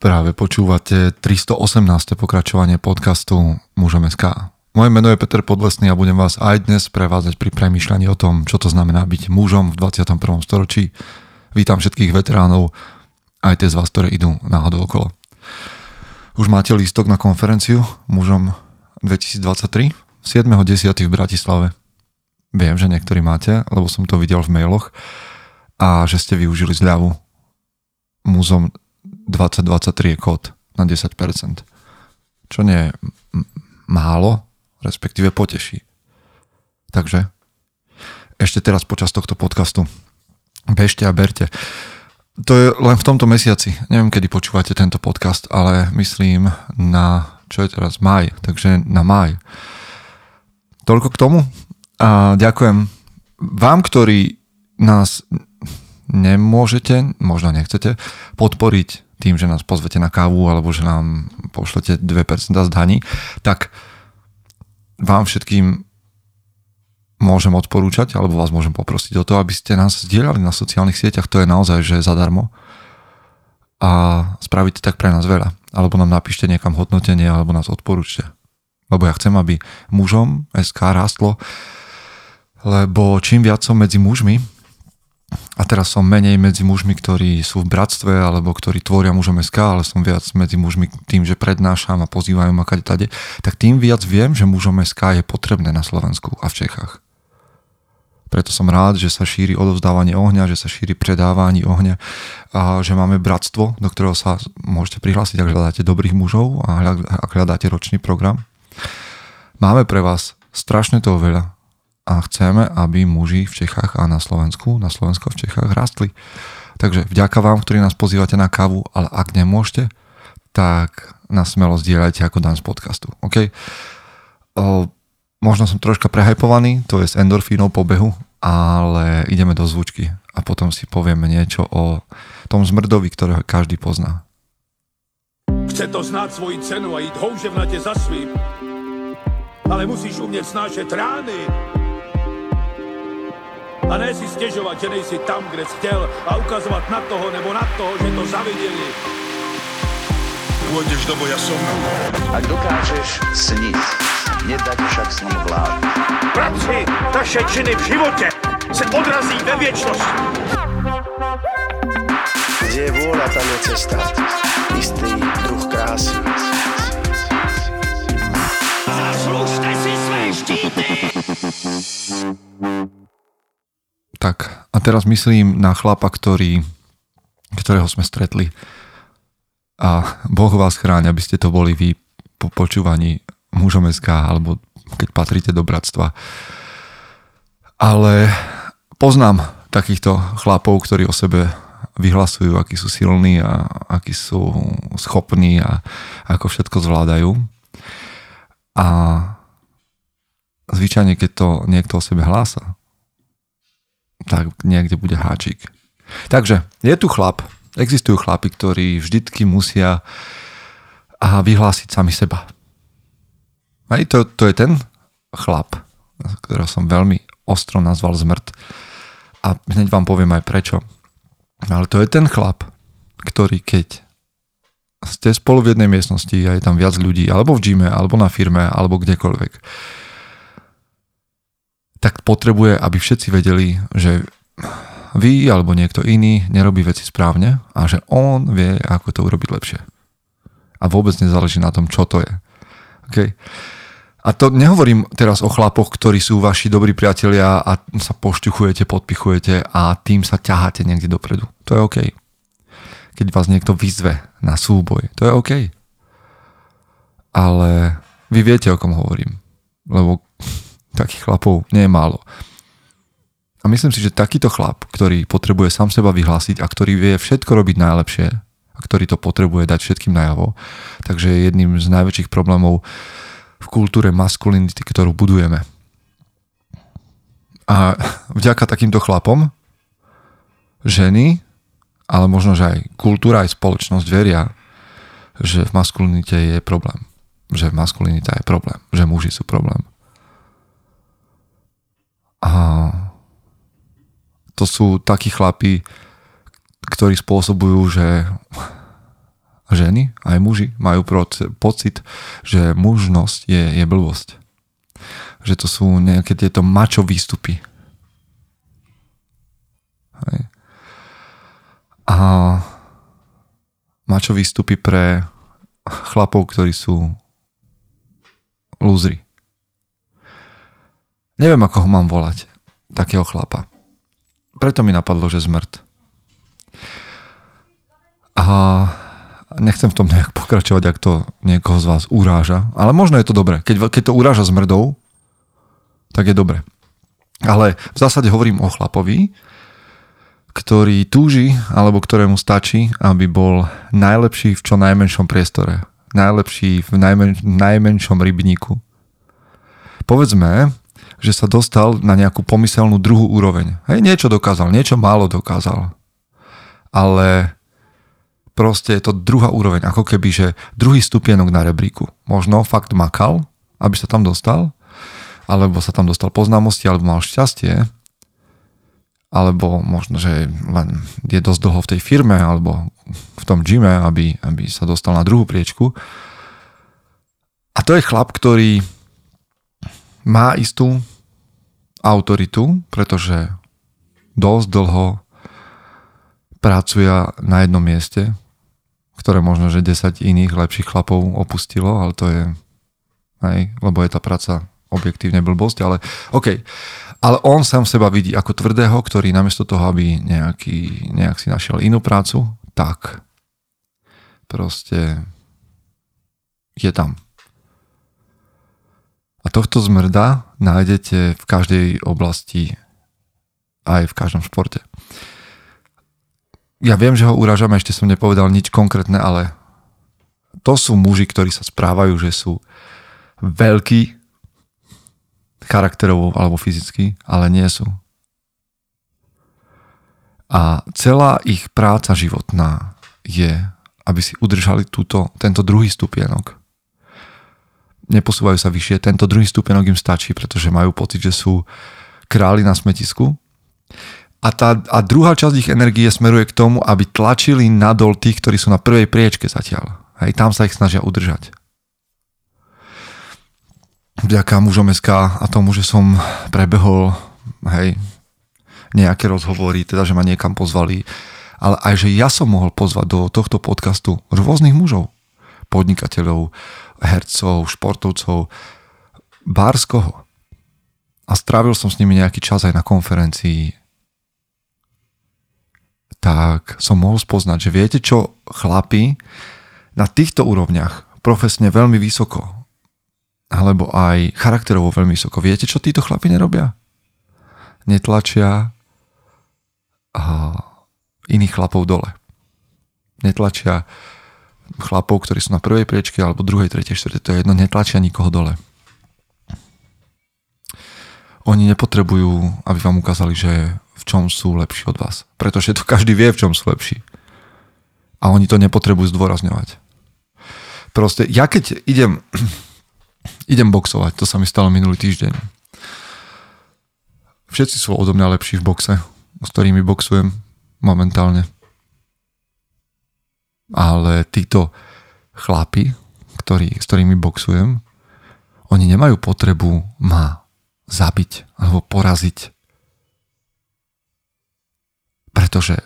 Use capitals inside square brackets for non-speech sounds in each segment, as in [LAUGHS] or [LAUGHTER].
Práve počúvate 318. pokračovanie podcastu Mužom SK. Moje meno je Peter Podlesný a budem vás aj dnes prevázať pri premýšľaní o tom, čo to znamená byť mužom v 21. storočí. Vítam všetkých veteránov, aj tie z vás, ktoré idú náhodou okolo. Už máte lístok na konferenciu mužom 2023? 7.10. v Bratislave. Viem, že niektorí máte, lebo som to videl v mailoch a že ste využili zľavu mužom 2023 je kód na 10%. Čo nie je málo, respektíve poteší. Takže ešte teraz počas tohto podcastu bežte a berte. To je len v tomto mesiaci. Neviem, kedy počúvate tento podcast, ale myslím na, čo je teraz, maj. Takže na maj. Toľko k tomu. A ďakujem vám, ktorí nás nemôžete, možno nechcete, podporiť tým, že nás pozvete na kávu alebo že nám pošlete 2% z daní, tak vám všetkým môžem odporúčať, alebo vás môžem poprosiť o to, aby ste nás zdieľali na sociálnych sieťach, to je naozaj, že zadarmo. A spravíte tak pre nás veľa. Alebo nám napíšte niekam hodnotenie, alebo nás odporúčte. Lebo ja chcem, aby mužom SK rástlo, lebo čím viac som medzi mužmi, a teraz som menej medzi mužmi, ktorí sú v bratstve alebo ktorí tvoria mužom SK, ale som viac medzi mužmi tým, že prednášam a pozývajú ma kade tade, tak tým viac viem, že mužom SK je potrebné na Slovensku a v Čechách. Preto som rád, že sa šíri odovzdávanie ohňa, že sa šíri predávanie ohňa a že máme bratstvo, do ktorého sa môžete prihlásiť, ak hľadáte dobrých mužov a ak hľadáte ročný program. Máme pre vás strašne toho veľa a chceme, aby muži v Čechách a na Slovensku, na Slovensku v Čechách rastli. Takže vďaka vám, ktorí nás pozývate na kávu, ale ak nemôžete, tak nás smelo zdieľajte ako dan z podcastu. OK? O, možno som troška prehajpovaný, to je s endorfínou po behu, ale ideme do zvučky a potom si povieme niečo o tom zmrdovi, ktorého každý pozná. Chce to znát svoji cenu a jít houževnatě za svým, ale musíš umět snášet rány a ne si stěžovat, že nejsi tam, kde jsi chtěl a ukazovat na toho nebo na toho, že to zaviděli. Pôjdeš do boja som. Ak dokážeš sniť, nedať však sním vlád. Práci, taše činy v životě se odrazí ve věčnosti. Kde je vôľa, tam je cesta. Istý Tak a teraz myslím na chlapa, ktorý, ktorého sme stretli. A Boh vás chráň, aby ste to boli vy po počúvaní mužom SK, alebo keď patríte do bratstva. Ale poznám takýchto chlapov, ktorí o sebe vyhlasujú, akí sú silní a akí sú schopní a ako všetko zvládajú. A zvyčajne, keď to niekto o sebe hlása, tak niekde bude háčik. Takže je tu chlap, existujú chlapi, ktorí vždycky musia a vyhlásiť sami seba. Aj to, to je ten chlap, ktorého som veľmi ostro nazval zmrt. A hneď vám poviem aj prečo. Ale to je ten chlap, ktorý keď ste spolu v jednej miestnosti a je tam viac ľudí, alebo v gyme, alebo na firme, alebo kdekoľvek, tak potrebuje, aby všetci vedeli, že vy alebo niekto iný nerobí veci správne a že on vie, ako to urobiť lepšie. A vôbec nezáleží na tom, čo to je. Okay? A to nehovorím teraz o chlapoch, ktorí sú vaši dobrí priatelia a sa pošťuchujete, podpichujete a tým sa ťaháte niekde dopredu. To je OK. Keď vás niekto vyzve na súboj, to je OK. Ale vy viete, o kom hovorím. Lebo Takých chlapov nie je málo. A myslím si, že takýto chlap, ktorý potrebuje sám seba vyhlásiť a ktorý vie všetko robiť najlepšie a ktorý to potrebuje dať všetkým najavo, takže je jedným z najväčších problémov v kultúre maskulinity, ktorú budujeme. A vďaka takýmto chlapom ženy, ale možno, že aj kultúra, aj spoločnosť veria, že v maskulinite je problém. Že maskulinita je problém. Že muži sú problém. A to sú takí chlapi, ktorí spôsobujú, že ženy, aj muži majú pocit, že mužnosť je, je blbosť. Že to sú nejaké tieto mačo výstupy. Hej. A mačo výstupy pre chlapov, ktorí sú lúzri. Neviem, ako ho mám volať, takého chlapa. Preto mi napadlo, že zmrt. A nechcem v tom nejak pokračovať, ak to niekoho z vás uráža, ale možno je to dobré. Keď, keď to uráža zmrdou, tak je dobre. Ale v zásade hovorím o chlapovi, ktorý túži, alebo ktorému stačí, aby bol najlepší v čo najmenšom priestore. Najlepší v najmen, najmenšom rybníku. Povedzme, že sa dostal na nejakú pomyselnú druhú úroveň. Hej, niečo dokázal, niečo málo dokázal. Ale proste je to druhá úroveň, ako keby, že druhý stupienok na rebríku. Možno fakt makal, aby sa tam dostal, alebo sa tam dostal poznámosti, alebo mal šťastie, alebo možno, že len je dosť dlho v tej firme alebo v tom gyme, aby, aby sa dostal na druhú priečku. A to je chlap, ktorý má istú autoritu, pretože dosť dlho pracuje na jednom mieste, ktoré možno, že 10 iných lepších chlapov opustilo, ale to je, hej, lebo je tá práca objektívne blbosť, ale OK. Ale on sám seba vidí ako tvrdého, ktorý namiesto toho, aby nejaký, nejak si našiel inú prácu, tak proste je tam. A tohto zmrda nájdete v každej oblasti, aj v každom športe. Ja viem, že ho uražam, ešte som nepovedal nič konkrétne, ale to sú muži, ktorí sa správajú, že sú veľkí, charakterovo alebo fyzicky, ale nie sú. A celá ich práca životná je, aby si udržali túto, tento druhý stupienok. Neposúvajú sa vyššie, tento druhý stupienok im stačí, pretože majú pocit, že sú králi na smetisku. A, tá, a druhá časť ich energie smeruje k tomu, aby tlačili nadol tých, ktorí sú na prvej priečke zatiaľ. Hej, tam sa ich snažia udržať vďaka mužom SK a tomu, že som prebehol hej, nejaké rozhovory, teda že ma niekam pozvali, ale aj, že ja som mohol pozvať do tohto podcastu rôznych mužov, podnikateľov, hercov, športovcov, bárskoho. A strávil som s nimi nejaký čas aj na konferencii. Tak som mohol spoznať, že viete čo, chlapi na týchto úrovniach profesne veľmi vysoko alebo aj charakterovo veľmi vysoko. Viete, čo títo chlapi nerobia? Netlačia a iných chlapov dole. Netlačia chlapov, ktorí sú na prvej priečke alebo druhej, tretej, štvrtej, to je jedno, netlačia nikoho dole. Oni nepotrebujú, aby vám ukázali, že v čom sú lepší od vás. Pretože to každý vie, v čom sú lepší. A oni to nepotrebujú zdôrazňovať. Proste, ja keď idem [CLEARS THROAT] idem boxovať, to sa mi stalo minulý týždeň. Všetci sú odo mňa lepší v boxe, s ktorými boxujem momentálne. Ale títo chlapi, ktorý, s ktorými boxujem, oni nemajú potrebu ma zabiť alebo poraziť. Pretože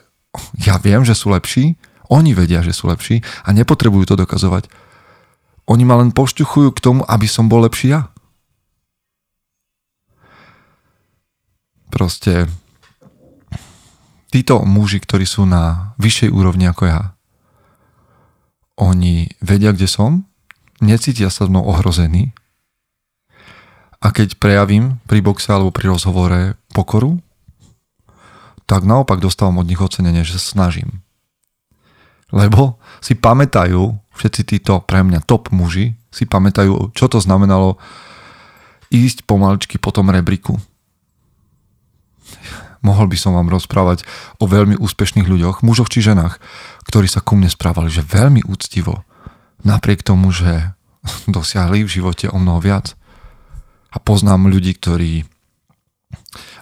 ja viem, že sú lepší, oni vedia, že sú lepší a nepotrebujú to dokazovať oni ma len pošťuchujú k tomu, aby som bol lepší ja. Proste títo muži, ktorí sú na vyššej úrovni ako ja, oni vedia, kde som, necítia sa mnou ohrození a keď prejavím pri boxe alebo pri rozhovore pokoru, tak naopak dostávam od nich ocenenie, že snažím. Lebo si pamätajú, všetci títo pre mňa top muži si pamätajú, čo to znamenalo ísť pomaličky po tom rebríku. Mohol by som vám rozprávať o veľmi úspešných ľuďoch, mužoch či ženách, ktorí sa ku mne správali, že veľmi úctivo, napriek tomu, že [LAUGHS] dosiahli v živote o mnoho viac. A poznám ľudí, ktorí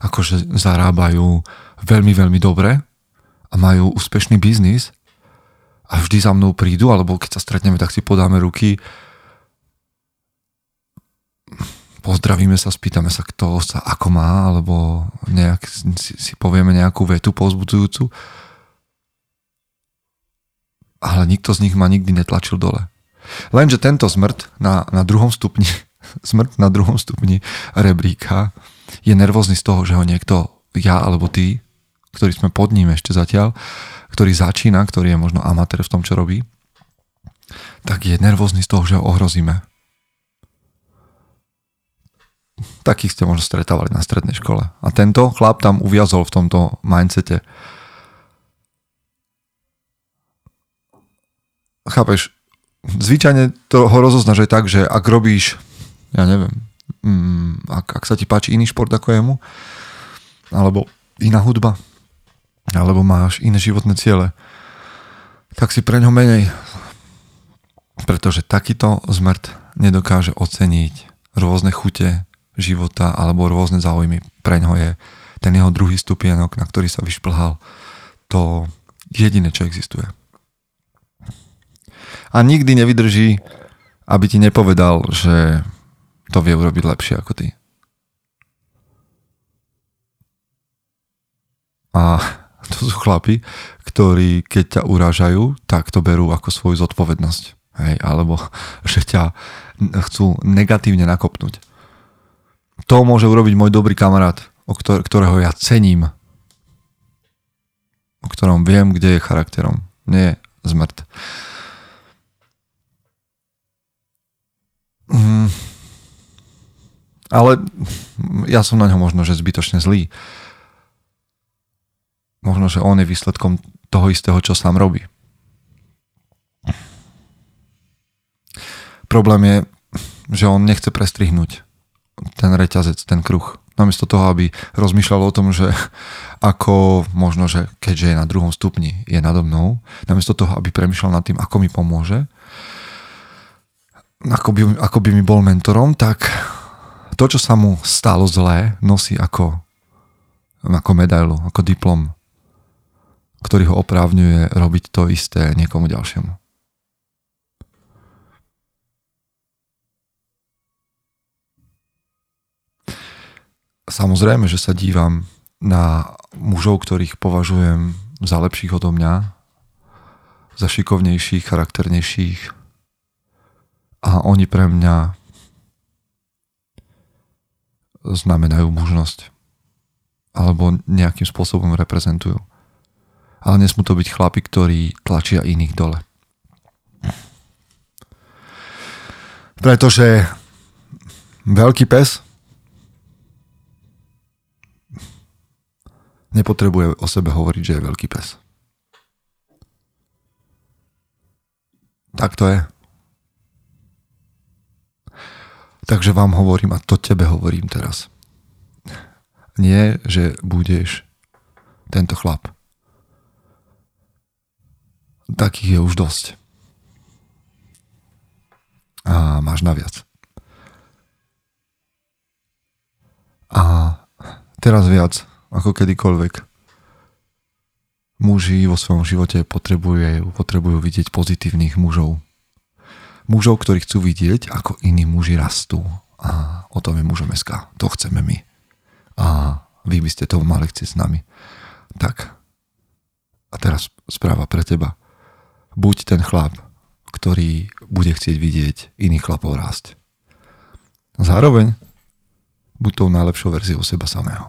akože zarábajú veľmi, veľmi dobre a majú úspešný biznis, a vždy za mnou prídu, alebo keď sa stretneme, tak si podáme ruky, pozdravíme sa, spýtame sa, kto sa ako má, alebo nejak, si, si povieme nejakú vetu pozbudzujúcu. Ale nikto z nich ma nikdy netlačil dole. Lenže tento smrt na, na druhom stupni, [LAUGHS] smrt na druhom stupni rebríka je nervózny z toho, že ho niekto, ja alebo ty, ktorý sme pod ním ešte zatiaľ, ktorý začína, ktorý je možno amatér v tom, čo robí, tak je nervózny z toho, že ho ohrozíme. Takých ste možno stretávali na strednej škole. A tento chlap tam uviazol v tomto mindsete. Chápeš, zvyčajne to ho rozoznáš aj tak, že ak robíš, ja neviem, mm, ak, ak sa ti páči iný šport ako jemu, alebo iná hudba, alebo máš iné životné ciele, tak si pre ňo menej. Pretože takýto zmrt nedokáže oceniť rôzne chute života alebo rôzne záujmy. Pre ňo je ten jeho druhý stupienok, na ktorý sa vyšplhal, to jediné, čo existuje. A nikdy nevydrží, aby ti nepovedal, že to vie urobiť lepšie ako ty. A [LAUGHS] to sú chlapi, ktorí keď ťa urážajú, tak to berú ako svoju zodpovednosť. Hej, alebo [LAUGHS] že ťa chcú negatívne nakopnúť. To môže urobiť môj dobrý kamarát, o ktor- ktorého ja cením. O ktorom viem, kde je charakterom. Nie zmrt. Mm. Ale ja som na ňo možno, že zbytočne zlý možno, že on je výsledkom toho istého, čo sám robí. Problém je, že on nechce prestrihnúť ten reťazec, ten kruh. Namiesto toho, aby rozmýšľal o tom, že [LAUGHS] ako možno, že keďže je na druhom stupni, je nado mnou, namiesto toho, aby premýšľal nad tým, ako mi pomôže, ako by, ako by mi bol mentorom, tak to, čo sa mu stalo zlé, nosí ako, ako medailu, ako diplom ktorý ho oprávňuje robiť to isté niekomu ďalšiemu. Samozrejme, že sa dívam na mužov, ktorých považujem za lepších odo mňa, za šikovnejších, charakternejších. A oni pre mňa znamenajú mužnosť. Alebo nejakým spôsobom reprezentujú. Ale nesmú to byť chlapi, ktorí tlačia iných dole. Pretože veľký pes nepotrebuje o sebe hovoriť, že je veľký pes. Tak to je. Takže vám hovorím a to tebe hovorím teraz. Nie, že budeš tento chlap takých je už dosť. A máš naviac. A teraz viac ako kedykoľvek muži vo svojom živote potrebujú, potrebujú vidieť pozitívnych mužov. Mužov, ktorí chcú vidieť, ako iní muži rastú. A o tom je mužom SK. To chceme my. A vy by ste to mali chcieť s nami. Tak. A teraz správa pre teba buď ten chlap, ktorý bude chcieť vidieť iných chlapov rásť. Zároveň buď tou najlepšou verziou seba samého.